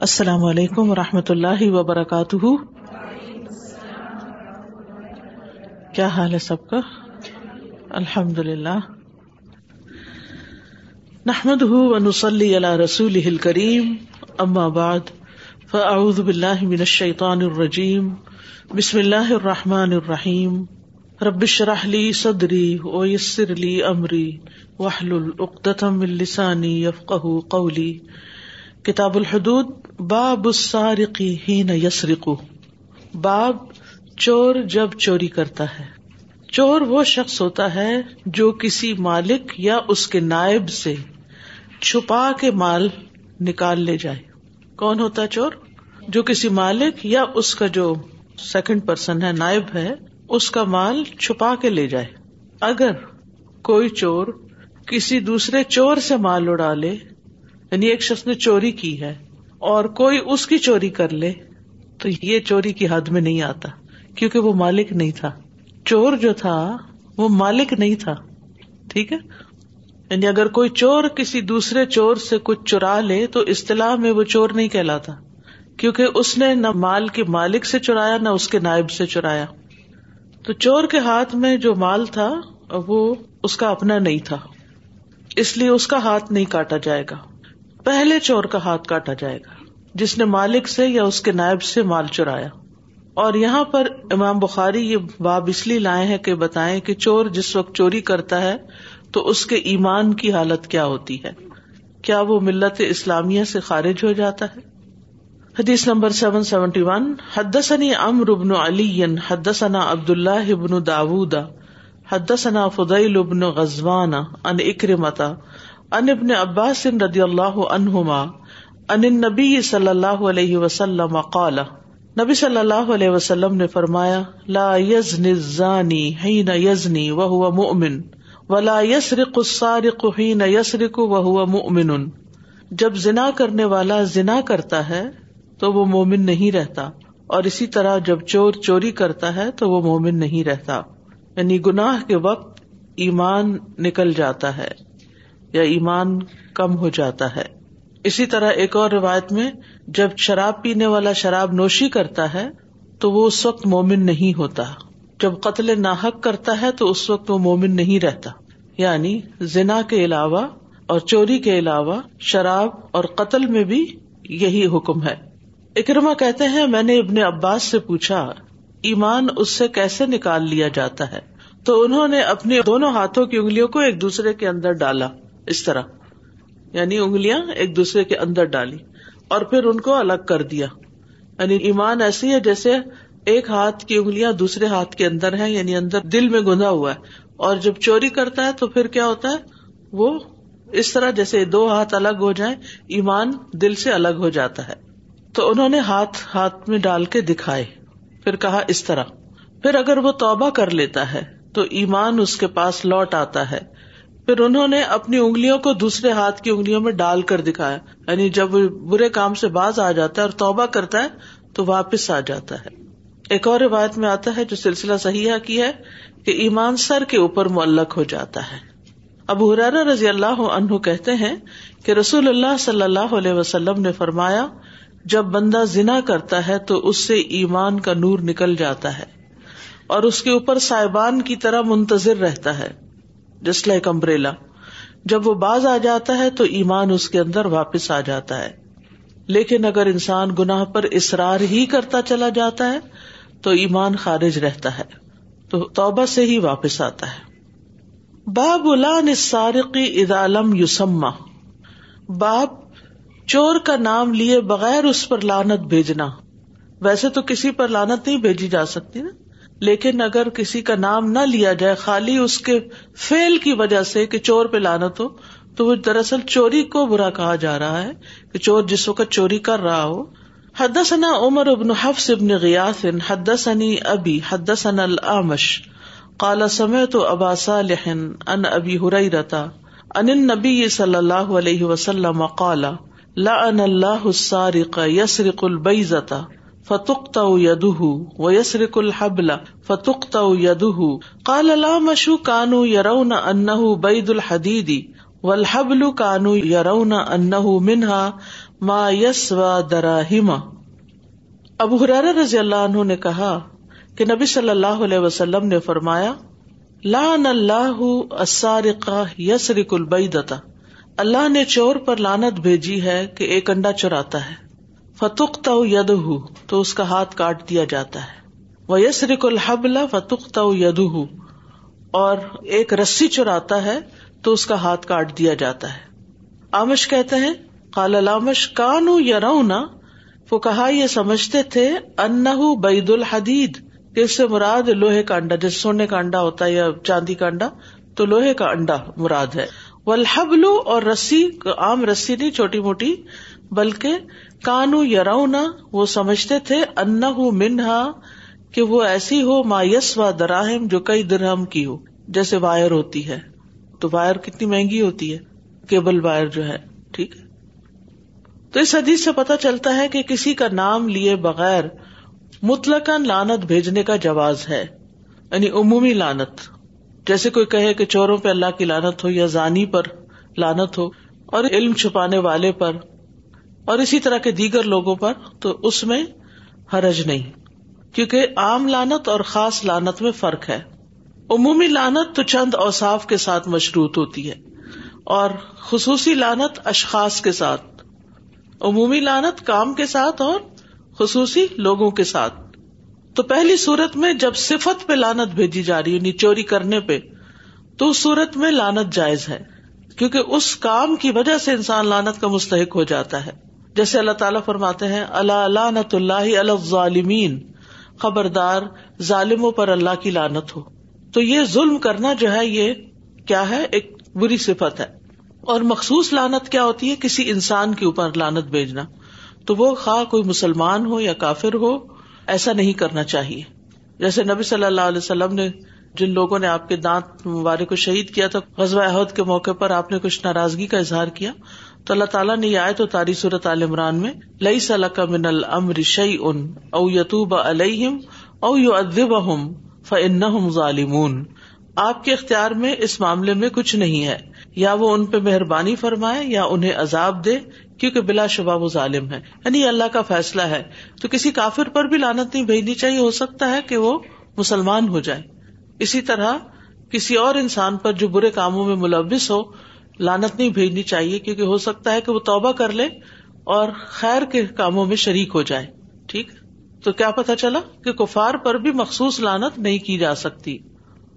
السلام علیکم و رحمۃ اللہ وبرکاتہ۔ کیا حال ہے سب کا؟ الحمد للہ نحمد ونسلی علی رسول کریم اما بعد، فاعوذ باللہ من الشیطان الرجیم۔ بسم اللہ الرحمٰن الرحیم۔ ربش رحلی صدری ویسر لی امری۔ وحل العقدم السانی یفق قولی۔ کتاب الحدود، باب السارقی ہین یسرقو۔ باب چور جب چوری کرتا ہے۔ چور وہ شخص ہوتا ہے جو کسی مالک یا اس کے نائب سے چھپا کے مال نکال لے جائے۔ کون ہوتا ہے چور؟ جو کسی مالک یا اس کا جو سیکنڈ پرسن ہے، نائب ہے، اس کا مال چھپا کے لے جائے۔ اگر کوئی چور کسی دوسرے چور سے مال اڑا لے یعنی ایک شخص نے چوری کی ہے اور کوئی اس کی چوری کر لے، تو یہ چوری کی حد میں نہیں آتا، کیونکہ وہ مالک نہیں تھا۔ چور جو تھا، وہ مالک نہیں تھا۔ ٹھیک ہے؟ یعنی اگر کوئی چور کسی دوسرے چور سے کچھ چرا لے، تو اصطلاح میں وہ چور نہیں کہلاتا، کیونکہ اس نے نہ مال کے مالک سے چرایا، نہ اس کے نائب سے چرایا۔ تو چور کے ہاتھ میں جو مال تھا، وہ اس کا اپنا نہیں تھا، اس لیے اس کا ہاتھ نہیں کاٹا جائے گا۔ پہلے چور کا ہاتھ کاٹا جائے گا، جس نے مالک سے یا اس کے نائب سے مال چرایا۔ اور یہاں پر امام بخاری یہ باب اس لیے لائے ہیں کہ بتائیں کہ چور جس وقت چوری کرتا ہے تو اس کے ایمان کی حالت کیا ہوتی ہے؟ کیا وہ ملت اسلامیہ سے خارج ہو جاتا ہے؟ حدیث نمبر سیون سیونٹی ون، حدثنی امر ابن علی، حدثنا عبد اللہ ابن داود حدثنا فضیل ابن غزوان ان اکرمتا ان ابن عباس رضی اللہ عنہما ان نبی صلی اللہ علیہ وسلم قال، نبی صلی اللہ علیہ وسلم نے فرمایا، لا یزنی الزانی حین یزنی وهو مؤمن، ولا یسرق السارق حین یسرق وهو مؤمن۔ جب زنا کرنے والا زنا کرتا ہے تو وہ مومن نہیں رہتا، اور اسی طرح جب چور چوری کرتا ہے تو وہ مومن نہیں رہتا۔ یعنی گناہ کے وقت ایمان نکل جاتا ہے۔ یا ایمان کم ہو جاتا ہے۔ اسی طرح ایک اور روایت میں جب شراب پینے والا شراب نوشی کرتا ہے تو وہ اس وقت مومن نہیں ہوتا۔ جب قتل ناحک کرتا ہے تو اس وقت وہ مومن نہیں رہتا۔ یعنی زنا کے علاوہ اور چوری کے علاوہ شراب اور قتل میں بھی یہی حکم ہے۔ اکرما کہتے ہیں، میں نے ابن عباس سے پوچھا، ایمان اس سے کیسے نکال لیا جاتا ہے؟ تو انہوں نے اپنی دونوں ہاتھوں کی انگلیوں کو ایک دوسرے کے اندر ڈالا۔ اس طرح یعنی انگلیاں ایک دوسرے کے اندر ڈالی اور پھر ان کو الگ کر دیا یعنی ایمان ایسی ہے جیسے ایک ہاتھ کی انگلیاں دوسرے ہاتھ کے اندر ہے یعنی اندر دل میں گندا ہوا ہے۔ اور جب چوری کرتا ہے تو پھر کیا ہوتا ہے؟ وہ اس طرح جیسے دو ہاتھ الگ ہو جائیں، ایمان دل سے الگ ہو جاتا ہے۔ تو انہوں نے ہاتھ ہاتھ میں ڈال کے دکھائے۔ پھر کہا اس طرح۔ پھر اگر وہ توبہ کر لیتا ہے تو ایمان اس کے پاس لوٹ آتا ہے۔ پھر انہوں نے اپنی انگلیوں کو دوسرے ہاتھ کی انگلیوں میں ڈال کر دکھایا۔ یعنی جب برے کام سے باز آ جاتا ہے اور توبہ کرتا ہے تو واپس آ جاتا ہے۔ ایک اور روایت میں آتا ہے جو سلسلہ صحیح کی ہے کہ ایمان سر کے اوپر معلق ہو جاتا ہے۔ اب حرار رضی اللہ عنہ کہتے ہیں کہ رسول اللہ صلی اللہ علیہ وسلم نے فرمایا، جب بندہ زنا کرتا ہے تو اس سے ایمان کا نور نکل جاتا ہے اور اس کے اوپر صاحبان کی طرح منتظر رہتا ہے۔ Just like umbrella. جب وہ باز آ جاتا ہے تو ایمان اس کے اندر واپس آ جاتا ہے۔ لیکن اگر انسان گناہ پر اصرار ہی کرتا چلا جاتا ہے تو ایمان خارج رہتا ہے۔ تو توبہ سے ہی واپس آتا ہے۔ باب الان سارقی ادالم یوسما باب چور کا نام لیے بغیر اس پر لانت بھیجنا۔ ویسے تو کسی پر لانت نہیں بھیجی جا سکتی نا۔ لیکن اگر کسی کا نام نہ لیا جائے، خالی اس کے فیل کی وجہ سے کہ چور پہ لانت ہو، تو وہ دراصل چوری کو برا کہا جا رہا ہے کہ چور جس وقت چوری کر رہا ہو۔ حدثنا عمر ابن حفص ابن غیاث حدثني ابی، حدثنا الامش۔ قال، سمعت ابا صالح ان ابی هريره ان النبي صلی اللہ علیہ وسلم قال، لعن الله السارق يسرق البيزه فتخت یدہ و یسرک الحبل فتخت یدہ قال لا مشو کانو یرون انہ بید الحدید والحبل کانو یرون انہ منہا ما یس و دراہما ابو حرار رضی اللہ عنہ نے کہا کہ نبی صلی اللہ علیہ وسلم نے فرمایا لان اللہ السارقہ یسرق البیدتا اللہ نے چور پر لانت بھیجی ہے کہ ایک انڈا چراتا ہے۔ فتخت ید تو اس کا ہاتھ کاٹ دیا جاتا ہے۔ وہ یسرق الحبل فتخت ید اور ایک رسی چراتا ہے، تو اس کا ہاتھ کاٹ دیا جاتا ہے۔ آمش کہتے ہیں کال علامش کانو یا رونا وہ کہا یہ سمجھتے تھے ان بید الحدید اس سے مراد لوہے کا انڈا، جیسے سونے کا انڈا ہوتا ہے یا چاندی کا انڈا، تو لوہے کا انڈا مراد ہے۔ ولحبلو اور رسی، عام رسی نہیں، چھوٹی موٹی بلکہ کانو یا رونا وہ سمجھتے تھے ان منہا، کہ وہ ایسی ہو مایس و دراہم، جو کئی درہم کی ہو۔ جیسے وائر ہوتی ہے۔ تو وائر کتنی مہنگی ہوتی ہے؟ کیبل وائر جو ہے، ٹھیک ہے؟ تو اس حدیث سے پتا چلتا ہے کہ کسی کا نام لیے بغیر مطلق لانت بھیجنے کا جواز ہے۔ یعنی عمومی لانت جیسے کوئی کہے کہ چوروں پہ اللہ کی لانت ہو یا زانی پر لانت ہو اور علم چھپانے والے پر اور اسی طرح کے دیگر لوگوں پر تو اس میں حرج نہیں، کیونکہ عام لانت اور خاص لانت میں فرق ہے۔ عمومی لانت تو چند اوساف کے ساتھ مشروط ہوتی ہے، اور خصوصی لانت اشخاص کے ساتھ۔ عمومی لانت کام کے ساتھ اور خصوصی لوگوں کے ساتھ۔ تو پہلی صورت میں جب صفت پہ لانت بھیجی جا رہی یعنی چوری کرنے پہ، تو اس صورت میں لانت جائز ہے، کیونکہ اس کام کی وجہ سے انسان لانت کا مستحق ہو جاتا ہے۔ جیسے اللہ تعالیٰ فرماتے ہیں اللہ لانت اللہ الظالمین. خبردار، ظالموں پر اللہ کی لانت ہو۔ تو یہ ظلم کرنا جو ہے، یہ کیا ہے؟ ایک بری صفت ہے۔ اور مخصوص لانت کیا ہوتی ہے؟ کسی انسان کے اوپر لانت بھیجنا۔ تو وہ خواہ کوئی مسلمان ہو یا کافر ہو، ایسا نہیں کرنا چاہیے۔ جیسے نبی صلی اللہ علیہ وسلم نے، جن لوگوں نے آپ کے دانت مبارک کو شہید کیا تھا، غزوہ عہد کے موقع پر آپ نے کچھ ناراضگی کا اظہار کیا۔ تو اللہ تعالیٰ نے یہ آئے تو تاری صورت عال عمران میں لئی صلاح من المر شعی ان او یتوب علیہم او یو ادب ہم فن ظالمون۔ آپ کے اختیار میں اس معاملے میں کچھ نہیں ہے۔ یا وہ ان پہ مہربانی فرمائے یا انہیں عذاب دے، کیونکہ بلا شبہ وہ ظالم ہے یعنی اللہ کا فیصلہ ہے۔ تو کسی کافر پر بھی لانت نہیں بھیجنی چاہیے، ہو سکتا ہے کہ وہ مسلمان ہو جائے۔ اسی طرح کسی اور انسان پر جو برے کاموں میں ملوث ہو لانت نہیں بھیجنی چاہیے کیونکہ ہو سکتا ہے کہ وہ توبہ کر لے اور خیر کے کاموں میں شریک ہو جائے۔ ٹھیک؟ تو کیا پتا چلا کہ کفار پر بھی مخصوص لانت نہیں کی جا سکتی۔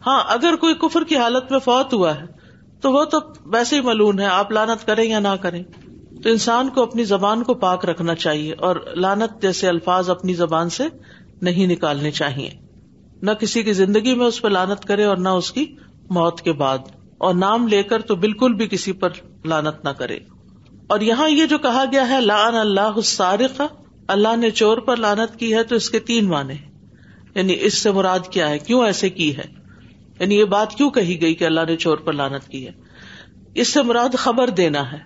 ہاں اگر کوئی کفر کی حالت میں فوت ہوا ہے، تو وہ تو ویسے ہی ملون ہے، آپ لانت کریں یا نہ کریں۔ تو انسان کو اپنی زبان کو پاک رکھنا چاہیے اور لانت جیسے الفاظ اپنی زبان سے نہیں نکالنے چاہیے۔ نہ کسی کی زندگی میں اس پہ لانت کرے اور نہ اس کی موت کے بعد۔ اور نام لے کر تو بالکل بھی کسی پر لانت نہ کرے۔ اور یہاں یہ جو کہا گیا ہے لان اللہ سارق اللہ نے چور پر لانت کی ہے تو اس کے تین معنی یعنی اس سے مراد کیا ہے؟ کیوں ایسے کی ہے؟ یعنی یہ بات کیوں کہی گئی کہ اللہ نے چور پر لانت کی ہے؟ اس سے مراد خبر دینا ہے۔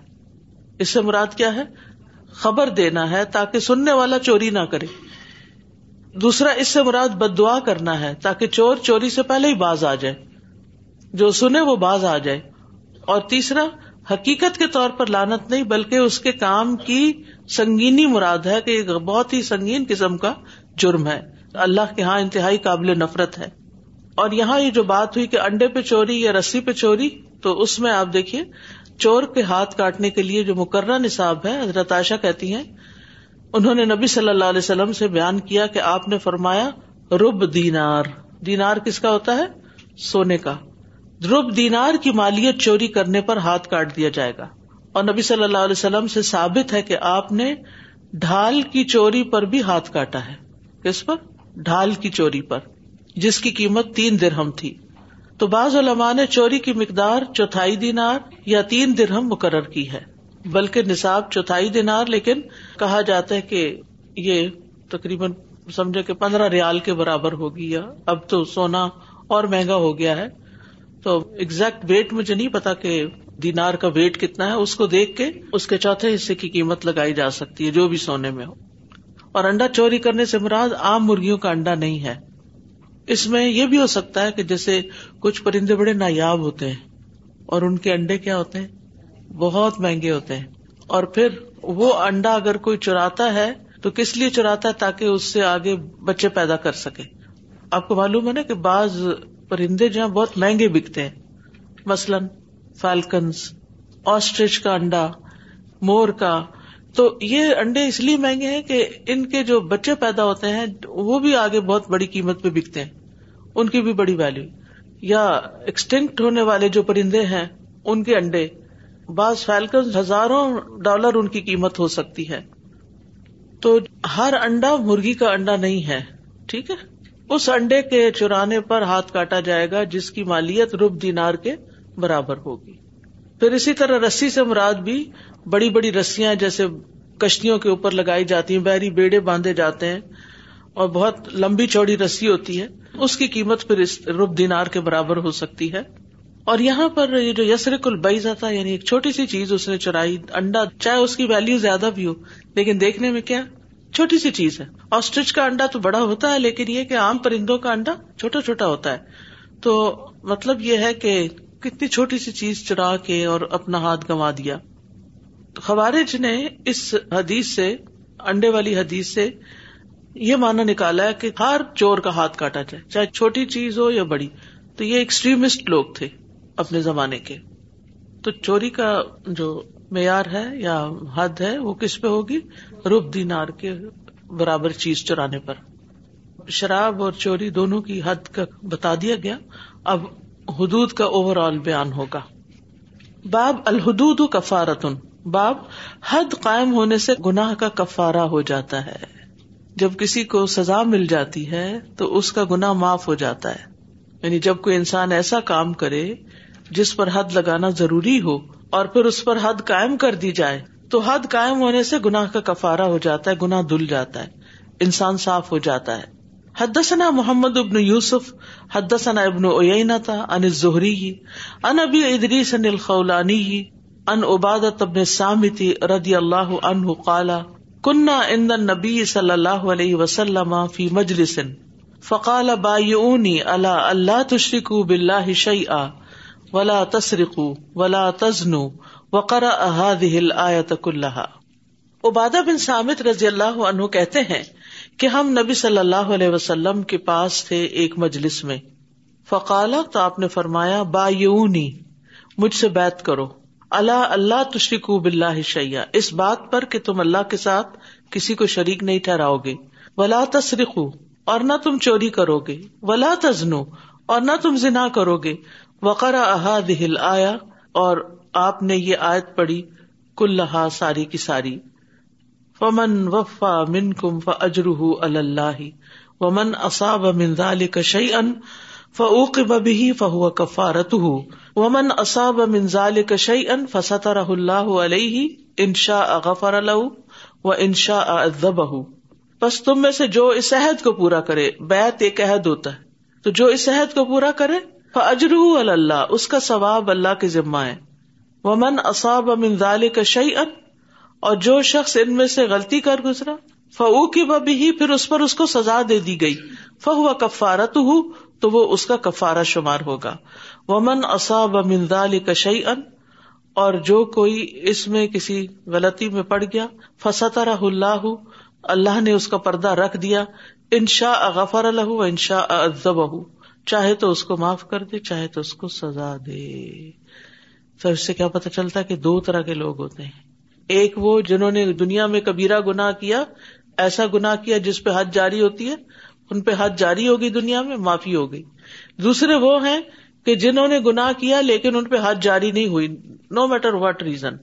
اس سے مراد کیا ہے؟ خبر دینا ہے تاکہ سننے والا چوری نہ کرے۔ دوسرا، اس سے مراد بد دعا کرنا ہے تاکہ چور چوری سے پہلے ہی باز آ جائے۔ جو سنے وہ باز آ جائے۔ اور تیسرا، حقیقت کے طور پر لانت نہیں، بلکہ اس کے کام کی سنگینی مراد ہے کہ بہت ہی سنگین قسم کا جرم ہے۔ اللہ کے ہاں انتہائی قابل نفرت ہے۔ اور یہاں یہ جو بات ہوئی کہ انڈے پہ چوری یا رسی پہ چوری، تو اس میں آپ دیکھیے، چور کے ہاتھ کاٹنے کے لیے جو مقررہ نصاب ہے، حضرت عائشہ کہتی ہیں، انہوں نے نبی صلی اللہ علیہ وسلم سے بیان کیا کہ آپ نے فرمایا، رب دینار۔ دینار کس کا ہوتا ہے؟ سونے کا۔ رب دینار کی مالیت چوری کرنے پر ہاتھ کاٹ دیا جائے گا۔ اور نبی صلی اللہ علیہ وسلم سے ثابت ہے کہ آپ نے ڈھال کی چوری پر بھی ہاتھ کاٹا ہے۔ کس پر؟ ڈھال کی چوری پر، جس کی قیمت تین درہم تھی۔ تو بعض علماء نے چوری کی مقدار چوتھائی دینار یا تین درہم مقرر کی ہے۔ بلکہ نصاب چوتھائی دینار، لیکن کہا جاتا ہے کہ یہ تقریباً سمجھے کہ پندرہ ریال کے برابر ہوگی یا اب تو سونا اور مہنگا ہو گیا ہے۔ تو ایگزیکٹ ویٹ مجھے نہیں پتا کہ دینار کا ویٹ کتنا ہے، اس کو دیکھ کے اس کے چوتھے حصے کی قیمت لگائی جا سکتی ہے، جو بھی سونے میں ہو۔ اور انڈا چوری کرنے سے مراد عام مرغیوں کا انڈا نہیں ہے۔ اس میں یہ بھی ہو سکتا ہے کہ جیسے کچھ پرندے بڑے نایاب ہوتے ہیں اور ان کے انڈے کیا ہوتے ہیں؟ بہت مہنگے ہوتے ہیں۔ اور پھر وہ انڈا اگر کوئی چراتا ہے تو کس لیے چراتا ہے تاکہ اس سے آگے بچے پیدا کر سکے؟ آپ کو معلوم ہے نا کہ بعض پرندے جو ہیں بہت مہنگے بکتے ہیں۔ مثلاً فالکنس آسٹریچ کا انڈا، مور کا۔ تو یہ انڈے اس لیے مہنگے ہیں کہ ان کے جو بچے پیدا ہوتے ہیں، وہ بھی آگے بہت بڑی قیمت پہ بکتے ہیں۔ ان کی بھی بڑی ویلو یا ایکسٹنکٹ ہونے والے جو پرندے ہیں، ان کے انڈے۔ بعض فیلکن ہزاروں ڈالر ان کی قیمت ہو سکتی ہے۔ تو ہر انڈا مرغی کا انڈا نہیں ہے، ٹھیک ہے؟ اس انڈے کے چرانے پر ہاتھ کاٹا جائے گا جس کی مالیت رب دینار کے برابر ہوگی۔ پھر اسی طرح رسی سے مراد بھی بڑی بڑی رسیاں جیسے کشتیوں کے اوپر لگائی جاتی ہیں بحری بیڑے باندھے جاتے ہیں اور بہت لمبی چوڑی رسی ہوتی ہے۔ اس کی قیمت پھر رب دینار کے برابر ہو سکتی ہے۔ اور یہاں پر یہ جو یسرک البیزا تھا یعنی ایک چھوٹی سی چیز اس نے چرائی، انڈا، چاہے اس کی ویلو زیادہ بھی ہو، لیکن دیکھنے میں کیا؟ چھوٹی سی چیز ہے۔ آسٹرچ کا انڈا تو بڑا ہوتا ہے، لیکن یہ کہ عام پرندوں کا انڈا چھوٹا چھوٹا ہوتا ہے۔ تو مطلب یہ ہے کہ کتنی چھوٹی سی چیز چرا کے اور اپنا ہاتھ گنوا دیا۔ خوارج نے اس حدیث سے، انڈے والی حدیث سے یہ مانا نکالا ہے کہ ہر چور کا ہاتھ کاٹا جائے، چاہے چھوٹی چیز ہو یا بڑی۔ تو یہ ایکسٹریمسٹ لوگ تھے اپنے زمانے کے۔ تو چوری کا جو معیار ہے یا حد ہے وہ کس پہ ہوگی؟ روپ دینار کے برابر چیز چرانے پر۔ شراب اور چوری دونوں کی حد کا بتا دیا گیا۔ اب حدود کا اوور آل بیان ہوگا۔ باب الحدود کفارتن۔ باب حد قائم ہونے سے گناہ کا کفارہ ہو جاتا ہے۔ جب کسی کو سزا مل جاتی ہے تو اس کا گناہ معاف ہو جاتا ہے۔ یعنی جب کوئی انسان ایسا کام کرے جس پر حد لگانا ضروری ہو اور پھر اس پر حد قائم کر دی جائے تو حد قائم ہونے سے گناہ کا کفارا ہو جاتا ہے، گناہ دل جاتا ہے، انسان صاف ہو جاتا ہے۔ حدثنا محمد ابن یوسف، حدثنا ابن اوینا تھا ان ظہری ان ابی ادریس ان الخولانی ان عبادت ابن سامتی رضی اللہ عنہ قالا کنہ ان نبی صلی اللہ علیہ وسلم فی مجلس، فقال بایعونی اللہ اللہ تشرکو باللہ شیئا، ولا تسرق ولا تزن وقرا احادل آیت کلّہ عبادہ بن سامت رضی اللہ عنہ کہتے ہیں کہ ہم نبی صلی اللہ علیہ وسلم کے پاس تھے ایک مجلس میں۔ فقالا تو آپ نے فرمایا با یونی مجھ سے بیت کرو۔ اللہ اللہ تشریق بلّہ شیا اس بات پر کہ تم اللہ کے ساتھ کسی کو شریک نہیں ٹھہراؤ گے۔ ولا تسرق اور نہ تم چوری کرو گے۔ ولا تزنو، اور نہ تم زنا کرو گے۔ وقرا احاد ہل آیا اور آپ نے یہ آیت پڑھی کل ساری کی ساری۔ فمن وفا من کم فجر اللہ ومن اصاب من ذلك شيئا فعوقب به فهو كفارته۔ ومن اصاب من ذلك شيئا فستره الله عليه ان شاء غفر له وان شاء عذبه بس تم میں سے جو اس عہد کو پورا کرے، بیعت ایک عہد ہوتا ہے۔ تو جو اس عہد کو پورا کرے اجر اللہ اس کا ثواب اللہ کے ذمہ ہے۔ وہ من اصاب امنظال کا شعی ان اور جو شخص ان میں سے غلطی کر گزرا فو کی ببی ہی پھر اس پر اس کو سزا دے دی گئی۔ فہو کفارت ہوں تو وہ اس کا کفارہ شمار ہوگا۔ وہ من اصاب امنظال کا شعی ان اور جو کوئی اس میں کسی غلطی میں پڑ گیا فسط رہ اللہ اللہ نے اس کا پردہ رکھ دیا۔ انشا غفر الح انشا ازب چاہے تو اس کو معاف کر دے، چاہے تو اس کو سزا دے۔ تو اس سے کیا پتا چلتا ہے کہ دو طرح کے لوگ ہوتے ہیں۔ ایک وہ جنہوں نے دنیا میں کبیرا گنا کیا، ایسا گنا کیا جس پہ حد جاری ہوتی ہے، ان پہ حد جاری ہوگی دنیا میں، معافی ہو گئی۔ دوسرے وہ ہیں کہ جنہوں نے گنا کیا لیکن ان پہ حد جاری نہیں ہوئی نو میٹر واٹ ریزن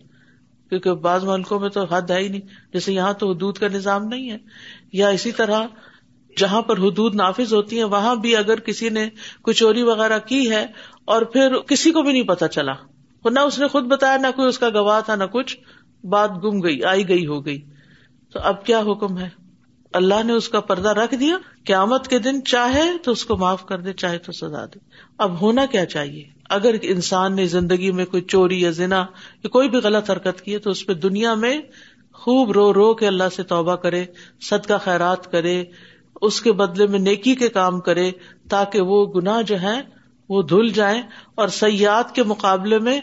کیونکہ بعض ملکوں میں تو حد ہے ہی نہیں، جیسے یہاں تو حدود کا نظام نہیں ہے۔ یا اسی طرح جہاں پر حدود نافذ ہوتی ہیں، وہاں بھی اگر کسی نے کوئی چوری وغیرہ کی ہے اور پھر کسی کو بھی نہیں پتا چلا۔ نہ اس نے خود بتایا، نہ کوئی اس کا گواہ تھا، نہ کچھ۔ بات گم گئی، آئی گئی، ہو گئی۔ تو اب کیا حکم ہے؟ اللہ نے اس کا پردہ رکھ دیا۔ قیامت کے دن چاہے تو اس کو معاف کر دے، چاہے تو سزا دے۔ اب ہونا کیا چاہیے؟ اگر انسان نے زندگی میں کوئی چوری یا زنا یا کوئی بھی غلط حرکت کی ہے، تو اس پہ دنیا میں خوب رو رو کے اللہ سے توبہ کرے، صدقہ کا خیرات کرے، اس کے بدلے میں نیکی کے کام کرے، تاکہ وہ گناہ جو ہے وہ دھل جائیں اور سیاحت کے مقابلے میں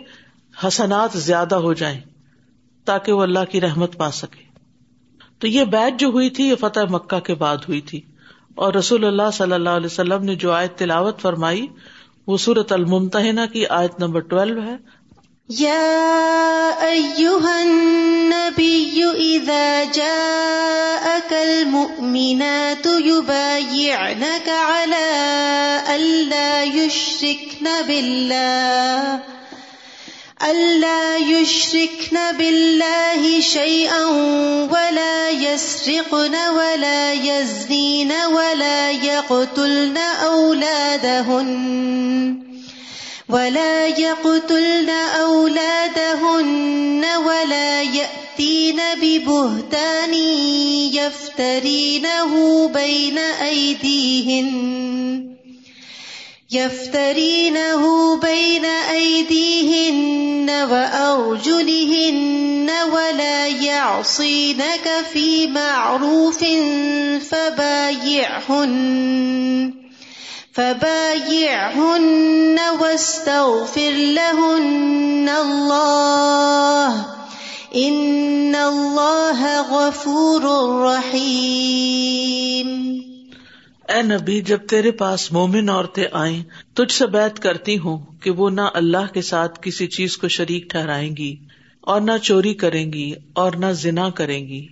حسنات زیادہ ہو جائیں تاکہ وہ اللہ کی رحمت پا سکے۔ تو یہ بیچ جو ہوئی تھی، یہ فتح مکہ کے بعد ہوئی تھی۔ اور رسول اللہ صلی اللہ علیہ وسلم نے جو آیت تلاوت فرمائی، وہ سورت المتحنا کی آیت نمبر ٹویلو ہے۔ يا أيها النبي إذا جاءك المؤمنات يبايعنك على ألا يشركن بالله، ألا يشركن بالله شيئا ولا يسرقن ولا يزنين ولا يقتلن أولادهن. ولا يقتلن أولادهن ولا يأتين ببهتان يفترينه بين أيديهن يفترينه بين أيديهن وأرجلهن ولا يعصينك في معروف فبايعهن فبايعهن واستغفر لهن الله. ان الله غفور رحيم. اے نبی، جب تیرے پاس مومن عورتیں آئیں، تجھ سے بیت کرتی ہوں کہ وہ نہ اللہ کے ساتھ کسی چیز کو شریک ٹھہرائیں گی، اور نہ چوری کریں گی، اور نہ زنا کریں گی،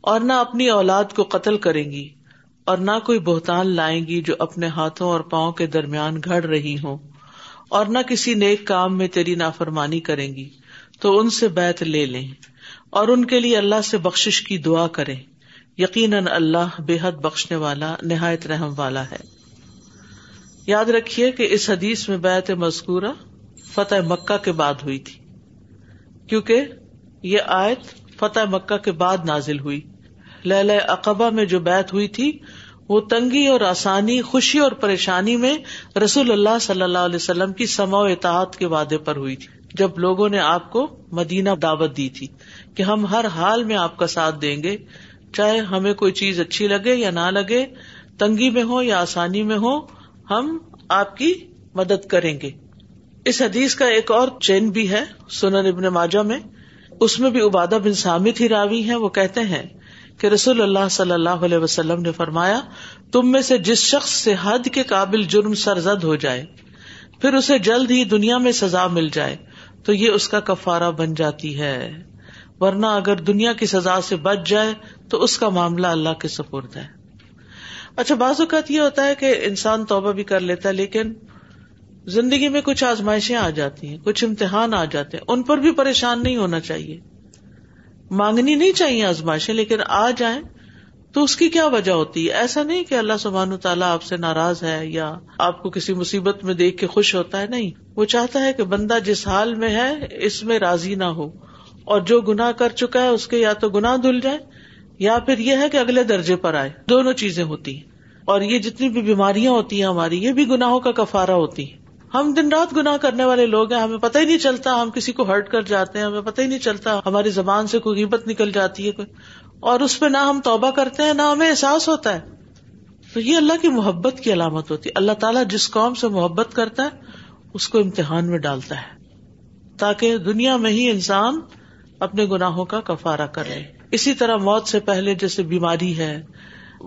اور نہ اپنی اولاد کو قتل کریں گی۔ اور نہ کوئی بہتان لائیں گی جو اپنے ہاتھوں اور پاؤں کے درمیان گھڑ رہی ہوں، اور نہ کسی نیک کام میں تیری نافرمانی کریں گی، تو ان سے بیت لے لیں۔ اور ان کے لیے اللہ سے بخش کی دعا کرے یقیناً اللہ بے حد بخشنے والا، نہایت رحم والا ہے۔ یاد رکھیے کہ اس حدیث میں بیت مذکورہ فتح مکہ کے بعد ہوئی تھی، کیونکہ یہ آیت فتح مکہ کے بعد نازل ہوئی۔ لہ اقبا میں جو بیت ہوئی تھی، وہ تنگی اور آسانی، خوشی اور پریشانی میں رسول اللہ صلی اللہ علیہ وسلم کی سما و اطاعت کے وعدے پر ہوئی تھی۔ جب لوگوں نے آپ کو مدینہ دعوت دی تھی کہ ہم ہر حال میں آپ کا ساتھ دیں گے، چاہے ہمیں کوئی چیز اچھی لگے یا نہ لگے، تنگی میں ہو یا آسانی میں ہو ہم آپ کی مدد کریں گے۔ اس حدیث کا ایک اور چین بھی ہے، سنن ابن ماجہ میں۔ اس میں بھی عبادہ بن سامت ہی راوی ہے وہ کہتے ہیں کہ رسول اللہ صلی اللہ علیہ وسلم نے فرمایا، تم میں سے جس شخص سے حد کے قابل جرم سرزد ہو جائے، پھر اسے جلد ہی دنیا میں سزا مل جائے، تو یہ اس کا کفارہ بن جاتی ہے۔ ورنہ اگر دنیا کی سزا سے بچ جائے، تو اس کا معاملہ اللہ کے سپرد ہے۔ اچھا بعض اوقات یہ ہوتا ہے کہ انسان توبہ بھی کر لیتا ہے، لیکن زندگی میں کچھ آزمائشیں آ جاتی ہیں، کچھ امتحان آ جاتے ہیں، ان پر بھی پریشان نہیں ہونا چاہیے۔ مانگنی نہیں چاہیے آزمائشیں، لیکن آ جائیں تو اس کی کیا وجہ ہوتی؟ ہے ایسا نہیں کہ اللہ سبحان تعالیٰ آپ سے ناراض ہے یا آپ کو کسی مصیبت میں دیکھ کے خوش ہوتا ہے، نہیں۔ وہ چاہتا ہے کہ بندہ جس حال میں ہے، اس میں راضی نہ ہو۔ اور جو گنا کر چکا ہے، اس کے یا تو گنا دھل جائے یا پھر یہ ہے کہ اگلے درجے پر آئے۔ دونوں چیزیں ہوتی۔ ہیں اور یہ جتنی بھی بیماریاں ہوتی ہیں ہماری، یہ بھی گناہوں کا کفارا ہوتی۔ ہیں ہم دن رات گنا کرنے والے لوگ ہیں، ہمیں پتہ ہی نہیں چلتا، ہم کسی کو ہرٹ کر جاتے ہیں، ہمیں پتہ ہی نہیں چلتا، ہماری زبان سے کوئی قیمت نکل جاتی ہے، کوئی۔ اور اس پہ نہ ہم توبہ کرتے ہیں، نہ ہمیں احساس ہوتا ہے۔ تو یہ اللہ کی محبت کی علامت ہوتی ہے۔ اللہ تعالیٰ جس قوم سے محبت کرتا ہے، اس کو امتحان میں ڈالتا ہے۔ تاکہ دنیا میں ہی انسان اپنے گناہوں کا کفارہ کر لے۔ اسی طرح موت سے پہلے جیسے بیماری ہے،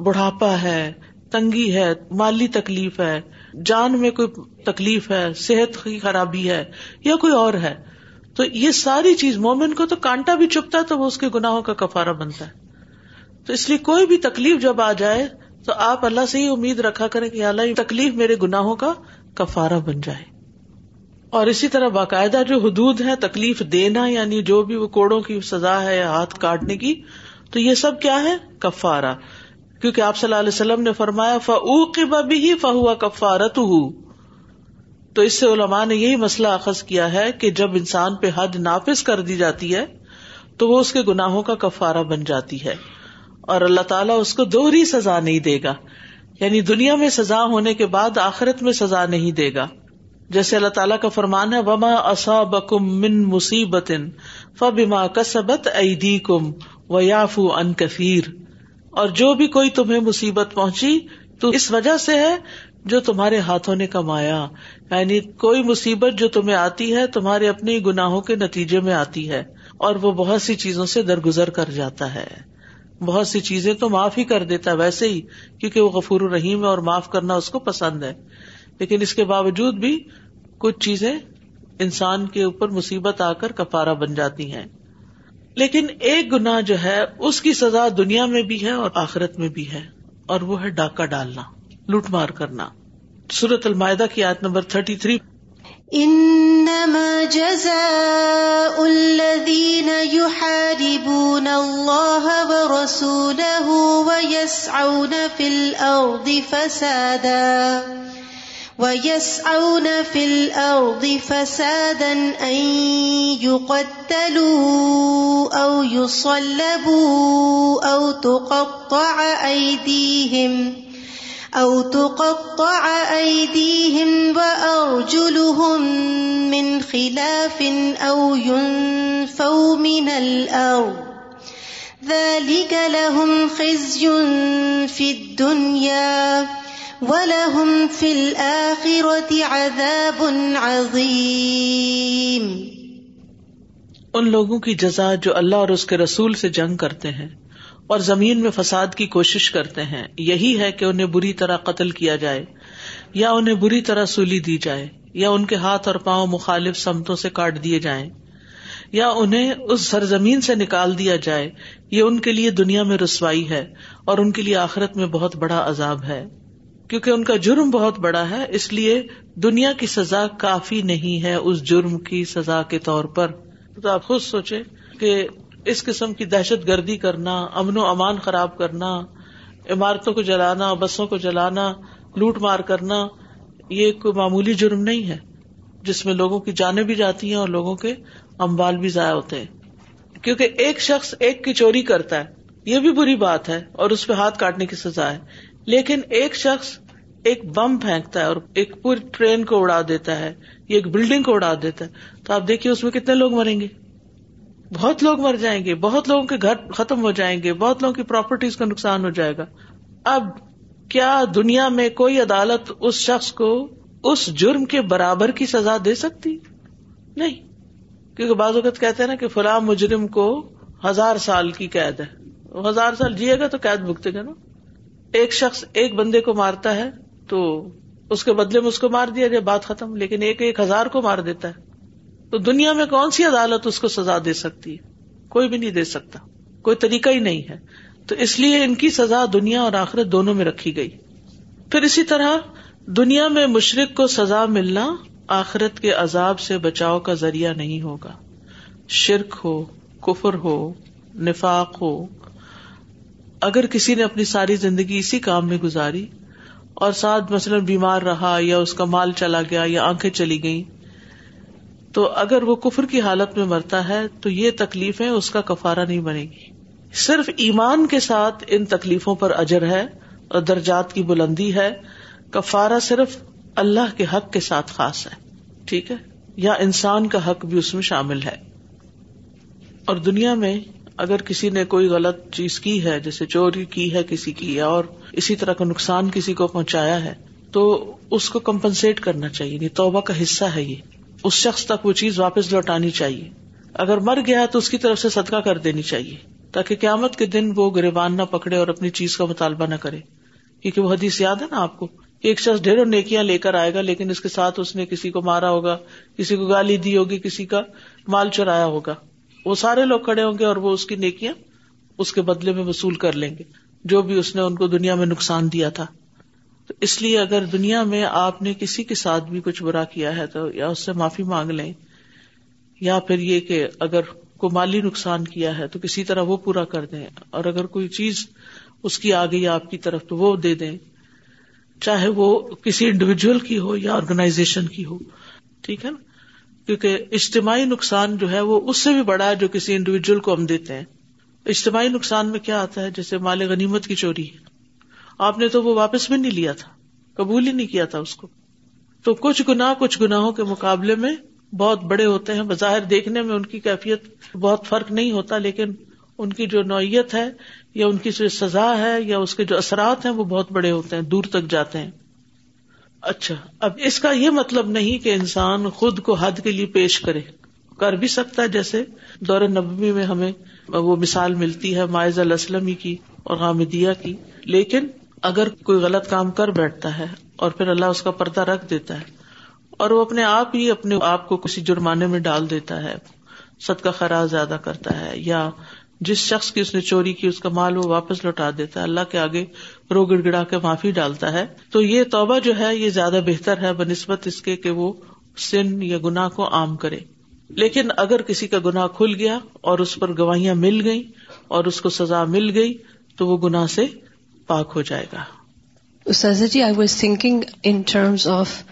بڑھاپا ہے، تنگی ہے، مالی تکلیف ہے جان میں کوئی تکلیف ہے، صحت کی خرابی ہے یا کوئی اور ہے، تو یہ ساری چیز مومن کو تو کانٹا بھی چپتا ہے تو وہ اس کے گناہوں کا کفارہ بنتا ہے۔ تو اس لیے کوئی بھی تکلیف جب آ جائے تو آپ اللہ سے ہی امید رکھا کریں کہ اللہ یہ تکلیف میرے گناہوں کا کفارہ بن جائے۔ اور اسی طرح باقاعدہ جو حدود ہے تکلیف دینا یعنی جو بھی وہ کوڑوں کی سزا ہے ہاتھ کاٹنے کی، تو یہ سب کیا ہے؟ کفارہ۔ کیونکہ آپ صلی اللہ علیہ وسلم نے فرمایا فی فہوا کفارت تو اس سے علماء نے یہی مسئلہ اخذ کیا ہے کہ جب انسان پہ حد نافذ کر دی جاتی ہے، تو وہ اس کے گناہوں کا کفارہ بن جاتی ہے۔ اور اللہ تعالیٰ اس کو دوہری سزا نہیں دے گا۔ یعنی دنیا میں سزا ہونے کے بعد آخرت میں سزا نہیں دے گا۔ جیسے اللہ تعالیٰ کا فرمان ہے، وما اصا بکم من مصیبت فبما کسبت ایدی کم و یافو ان کثیر اور جو بھی کوئی تمہیں مصیبت پہنچی، تو اس وجہ سے ہے جو تمہارے ہاتھوں نے کمایا۔ یعنی کوئی مصیبت جو تمہیں آتی ہے، تمہارے اپنے گناہوں کے نتیجے میں آتی ہے اور وہ بہت سی چیزوں سے درگزر کر جاتا ہے۔ بہت سی چیزیں تو معاف ہی کر دیتا ہے ویسے ہی، کیونکہ وہ غفور الرحیم ہے اور معاف کرنا اس کو پسند ہے۔ لیکن اس کے باوجود بھی کچھ چیزیں انسان کے اوپر مصیبت آ کر کپارا بن جاتی ہیں۔ لیکن ایک گنا جو ہے، اس کی سزا دنیا میں بھی ہے اور آخرت میں بھی ہے، اور وہ ہے ڈاکہ ڈالنا، لوٹ مار کرنا۔ سورت المائدہ کی آیت نمبر تھرٹی تھری۔ انما جزاء الذين يحاربون الله ورسوله ويسعون في الارض فسادا۔ ويسعون في الارض فسادا ان يقتلوا او يصلبوا او تقطع ايديهم أو تقطع أيديهم وأرجلهم من خلاف أو ينفوا من الأرض ذلك لهم خزي في الدنيا ولهم في الآخرة عذاب عظيم۔ ان لوگوں کی جزا جو اللہ اور اس کے رسول سے جنگ کرتے ہیں اور زمین میں فساد کی کوشش کرتے ہیں، یہی ہے کہ انہیں بری طرح قتل کیا جائے، یا انہیں بری طرح سولی دی جائے، یا ان کے ہاتھ اور پاؤں مخالف سمتوں سے کاٹ دیے جائیں، یا انہیں اس سرزمین سے نکال دیا جائے، یہ ان کے لیے دنیا میں رسوائی ہے اور ان کے لیے آخرت میں بہت بڑا عذاب ہے۔ کیونکہ ان کا جرم بہت بڑا ہے، اس لیے دنیا کی سزا کافی نہیں ہے اس جرم کی سزا کے طور پر۔ تو آپ خود سوچے کہ اس قسم کی دہشت گردی کرنا، امن و امان خراب کرنا، عمارتوں کو جلانا، بسوں کو جلانا، لوٹ مار کرنا، یہ کوئی معمولی جرم نہیں ہے، جس میں لوگوں کی جانیں بھی جاتی ہیں اور لوگوں کے امبال بھی ضائع ہوتے ہیں۔ کیونکہ ایک شخص ایک کی چوری کرتا ہے، یہ بھی بری بات ہے اور اس پہ ہاتھ کاٹنے کی سزا ہے۔ لیکن ایک شخص ایک بم پھینکتا ہے اور ایک پوری ٹرین کو اڑا دیتا ہے، یا ایک بلڈنگ کو اڑا دیتا ہے۔ تو آپ دیکھیے اس میں کتنے لوگ مریں گے۔ بہت لوگ مر جائیں گے، بہت لوگوں کے گھر ختم ہو جائیں گے، بہت لوگوں کی پراپرٹیز کا نقصان ہو جائے گا۔ اب کیا دنیا میں کوئی عدالت اس شخص کو اس جرم کے برابر کی سزا دے سکتی؟ نہیں۔ کیونکہ بعض اوقات کہتے ہیں نا کہ فلاں مجرم کو ہزار سال کی قید ہے۔ ہزار سال جیے گا تو قید بھگتے گا نا۔ ایک شخص ایک بندے کو مارتا ہے تو اس کے بدلے میں اس کو مار دیا جائے، بات ختم۔ لیکن ایک ایک ہزار کو مار دیتا ہے۔ تو دنیا میں کون سی عدالت اس کو سزا دے سکتی ہے؟ کوئی بھی نہیں دے سکتا۔ کوئی طریقہ ہی نہیں ہے۔ تو اس لیے ان کی سزا دنیا اور آخرت دونوں میں رکھی گئی۔ پھر اسی طرح دنیا میں مشرق کو سزا ملنا آخرت کے عذاب سے بچاؤ کا ذریعہ نہیں ہوگا۔ شرک ہو، کفر ہو، نفاق ہو۔ اگر کسی نے اپنی ساری زندگی اسی کام میں گزاری اور ساتھ مثلاً بیمار رہا یا اس کا مال چلا گیا یا آنکھیں چلی گئی تو اگر وہ کفر کی حالت میں مرتا ہے تو یہ تکلیفیں اس کا کفارا نہیں بنے گی۔ صرف ایمان کے ساتھ ان تکلیفوں پر اجر ہے اور درجات کی بلندی ہے۔ کفارا صرف اللہ کے حق کے ساتھ خاص ہے، ٹھیک ہے؟ یا انسان کا حق بھی اس میں شامل ہے۔ اور دنیا میں اگر کسی نے کوئی غلط چیز کی ہے، جیسے چوری کی ہے کسی کی اور اسی طرح کا نقصان کسی کو پہنچایا ہے، تو اس کو کمپنسیٹ کرنا چاہیے یعنی توبہ کا حصہ ہے یہ۔ اس شخص تک وہ چیز واپس لوٹانی چاہیے۔ اگر مر گیا تو اس کی طرف سے صدقہ کر دینی چاہیے، تاکہ قیامت کے دن وہ گریبان نہ پکڑے اور اپنی چیز کا مطالبہ نہ کرے۔ کیونکہ وہ حدیث یاد ہے نا آپ کو، کہ ایک شخص ڈھیروں نیکیاں لے کر آئے گا، لیکن اس کے ساتھ اس نے کسی کو مارا ہوگا، کسی کو گالی دی ہوگی، کسی کا مال چرایا ہوگا۔ وہ سارے لوگ کھڑے ہوں گے اور وہ اس کی نیکیاں اس کے بدلے میں وصول کر لیں گے۔ جو بھی اس نے ان کو دنیا میں نقصان دیا تھا۔ تو اس لیے اگر دنیا میں آپ نے کسی کے ساتھ بھی کچھ برا کیا ہے تو یا اس سے معافی مانگ لیں، یا پھر یہ کہ اگر کو مالی نقصان کیا ہے تو کسی طرح وہ پورا کر دیں۔ اور اگر کوئی چیز اس کی آ گئی آپ کی طرف تو وہ دے دیں۔ چاہے وہ کسی انڈیویجل کی ہو یا آرگنائزیشن کی ہو۔ ٹھیک ہے نا؟ کیونکہ اجتماعی نقصان جو ہے وہ اس سے بھی بڑا ہے جو کسی انڈیویجل کو ہم دیتے ہیں۔ اجتماعی نقصان میں کیا آتا ہے؟ جیسے مال غنیمت کی چوری ہے۔ آپ نے تو وہ واپس بھی نہیں لیا تھا۔ قبول ہی نہیں کیا تھا اس کو۔ تو کچھ گنا کچھ گناہوں کے مقابلے میں بہت بڑے ہوتے ہیں۔ بظاہر دیکھنے میں ان کی کیفیت بہت فرق نہیں ہوتا، لیکن ان کی جو نوعیت ہے یا ان کی جو سزا ہے یا اس کے جو اثرات ہیں وہ بہت بڑے ہوتے ہیں، دور تک جاتے ہیں۔ اچھا اب اس کا یہ مطلب نہیں کہ انسان خود کو حد کے لیے پیش کرے۔ کر بھی سکتا ہے، جیسے دور نبی میں ہمیں وہ مثال ملتی ہے، مائز الاسلم کی اور حامدیہ کی۔ لیکن اگر کوئی غلط کام کر بیٹھتا ہے اور پھر اللہ اس کا پردہ رکھ دیتا ہے اور وہ اپنے آپ ہی اپنے آپ کو کسی جرمانے میں ڈال دیتا ہے سد کا زیادہ کرتا ہے یا جس شخص کی اس نے چوری کی، اس کا مال وہ واپس لوٹا دیتا ہے، اللہ کے آگے رو گڑ گڑا کے معافی ڈالتا ہے۔ تو یہ توبہ جو ہے، یہ زیادہ بہتر ہے بہ نسبت اس کے کہ وہ سن یا گناہ کو عام کرے۔ لیکن اگر کسی کا گناہ کھل گیا اور اس پر گواہیاں مل گئی اور اس کو سزا مل گئی، تو وہ گناہ سے پاک ہو جائے گا۔ جی I was thinking in terms of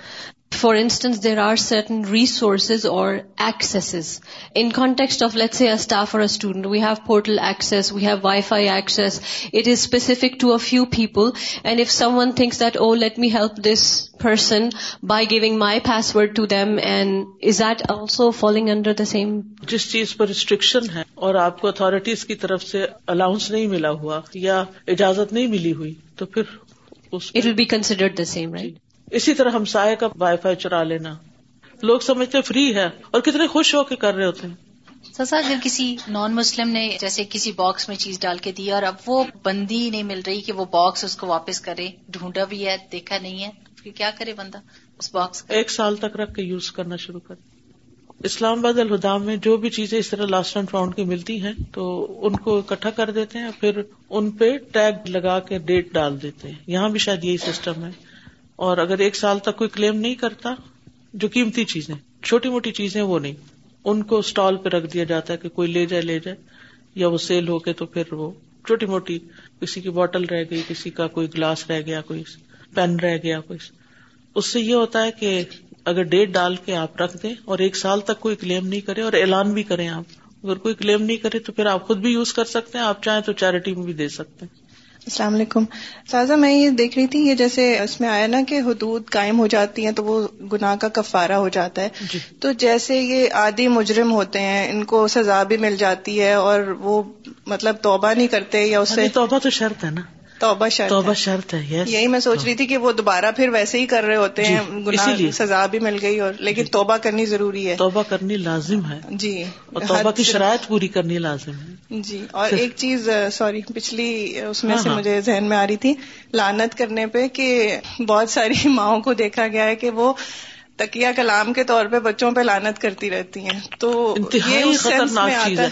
for instance there are certain resources اور accesses in context of let say staff اور student we have portal access we have wifi access it is specific to a few people and if someone thanks that oh let me help this person by giving my password to them and is that also following under the same جس چیز پر restriction ہے اور آپ کو authorities کی طرف سے allowance نہیں ملا ہوا یا اجازت نہیں ملی ہوئی تو پھر it will be considered the same right اسی طرح ہم سائے کا وائی فائی چرا لینا۔ لوگ سمجھتے فری ہے اور کتنے خوش ہو کے کر رہے ہوتے ہیں۔ سسا اگر کسی نان مسلم نے جیسے کسی باکس میں چیز ڈال کے دی اور اب وہ بندی نہیں مل رہی کہ وہ باکس اس کو واپس کرے ڈھونڈا بھی ہے دیکھا نہیں ہے کیا کرے بندہ؟ اس باکس کا۔ ایک سال تک رکھ کے یوز کرنا شروع کر۔ اسلام آباد الہدام میں جو بھی چیزیں اس طرح لاسٹ اینڈ فاؤنڈ کی ملتی ہیں تو ان کو اکٹھا کر دیتے ہیں پھر ان پہ ٹیگ لگا کے ڈیٹ ڈال دیتے ہیں۔ یہاں بھی شاید یہی سسٹم ہے۔ اور اگر ایک سال تک کوئی کلیم نہیں کرتا، جو قیمتی چیزیں، چھوٹی موٹی چیزیں وہ نہیں، ان کو اسٹال پہ رکھ دیا جاتا ہے کہ کوئی لے جائے لے جائے، یا وہ سیل ہو کے تو پھر وہ چھوٹی موٹی کسی کی بوٹل رہ گئی، کسی کا کوئی گلاس رہ گیا، کوئی پین رہ گیا، کوئی اس سے یہ ہوتا ہے کہ اگر ڈیٹ ڈال کے آپ رکھ دیں اور ایک سال تک کوئی کلیم نہیں کرے اور اعلان بھی کریں آپ، اگر کوئی کلیم نہیں کرے تو پھر آپ خود بھی یوز کر سکتے ہیں، آپ چاہیں تو چیریٹی میں بھی دے سکتے ہیں۔ السلام علیکم۔ تازہ میں یہ دیکھ رہی تھی یہ جیسے اس میں آیا نا کہ حدود قائم ہو جاتی ہیں تو وہ گناہ کا کفارہ ہو جاتا ہے۔ جی۔ تو جیسے یہ آدھی مجرم ہوتے ہیں ان کو سزا بھی مل جاتی ہے اور وہ مطلب توبہ نہیں کرتے یا اس سے توبہ تو شرط ہے نا۔ توبہ شرط توبہ شرط ہے یہی میں سوچ رہی تھی کہ وہ دوبارہ پھر ویسے ہی کر رہے ہوتے ہیں جی، گناہ سزا بھی مل گئی اور لیکن جی۔ توبہ کرنی ضروری ہے۔ توبہ کرنی لازم ہے۔ جی اور توبہ کی شرائط پوری کرنی لازم ہے۔ جی اور ایک چیز سوری پچھلی اس میں ہاں، سے ہاں۔ مجھے ذہن میں آ رہی تھی لانت کرنے پہ کہ بہت ساری ماؤں کو دیکھا گیا ہے کہ وہ تکیہ کلام کے طور پہ بچوں پہ لانت کرتی رہتی ہیں۔ تو یہ خطرناک چیز ہے۔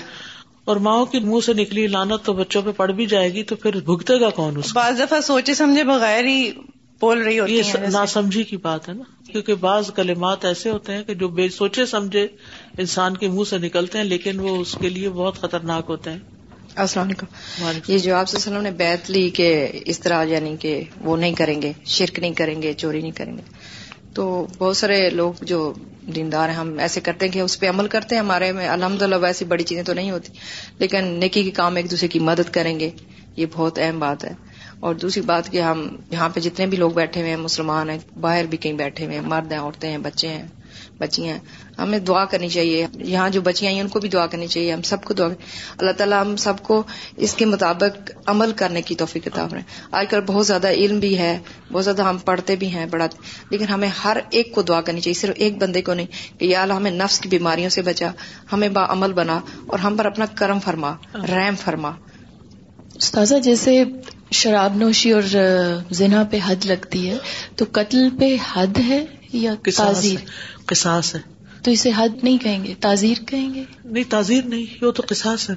اور ماؤں کی منہ سے نکلی لانت تو بچوں پہ پڑ بھی جائے گی تو پھر بھگتے گا کون اس بعض دفعہ سوچے سمجھے بغیر ہی بول رہی ہوتی یہ نا سمجھی کی بات ہے نا کیونکہ بعض کلمات ایسے ہوتے ہیں کہ جو بے سوچے سمجھے انسان کے منہ سے نکلتے ہیں لیکن وہ اس کے لیے بہت خطرناک ہوتے ہیں۔ السلام علیکم۔ یہ جو آپ وسلم نے بیت لی کہ اس طرح یعنی کہ وہ نہیں کریں گے شرک نہیں کریں گے چوری نہیں کریں گے۔ تو بہت سارے لوگ جو دیندار ہیں، ہم ایسے کرتے ہیں کہ اس پہ عمل کرتے ہیں، ہمارے میں الحمد للہ ویسی بڑی چیزیں تو نہیں ہوتی، لیکن نیکی کے کام ایک دوسرے کی مدد کریں گے، یہ بہت اہم بات ہے۔ اور دوسری بات کہ ہم یہاں پہ جتنے بھی لوگ بیٹھے ہوئے ہیں، مسلمان ہیں، باہر بھی کہیں بیٹھے ہوئے ہیں، مرد ہیں، عورتیں ہیں، بچے ہیں بچیاں ہمیں دعا کرنی چاہیے۔ یہاں جو بچیاں ہیں ان کو بھی دعا کرنی چاہیے۔ ہم سب کو دعا اللہ تعالیٰ ہم سب کو اس کے مطابق عمل کرنے کی توفیق کتاب رہے آج کل بہت زیادہ علم بھی ہے بہت زیادہ ہم پڑھتے بھی ہیں پڑھاتے لیکن ہمیں ہر ایک کو دعا کرنی چاہیے صرف ایک بندے کو نہیں کہ یا اللہ ہمیں نفس کی بیماریوں سے بچا ہمیں با عمل بنا اور ہم پر اپنا کرم فرما رحم فرما۔ استاذہ جیسے شراب نوشی اور زنا پہ حد لگتی ہے تو قتل پہ حد ہے یا قصاص ہے۔ تو اسے حد نہیں کہیں گے تعزیر کہیں گے؟ نہیں تعزیر نہیں وہ تو قصاص ہے۔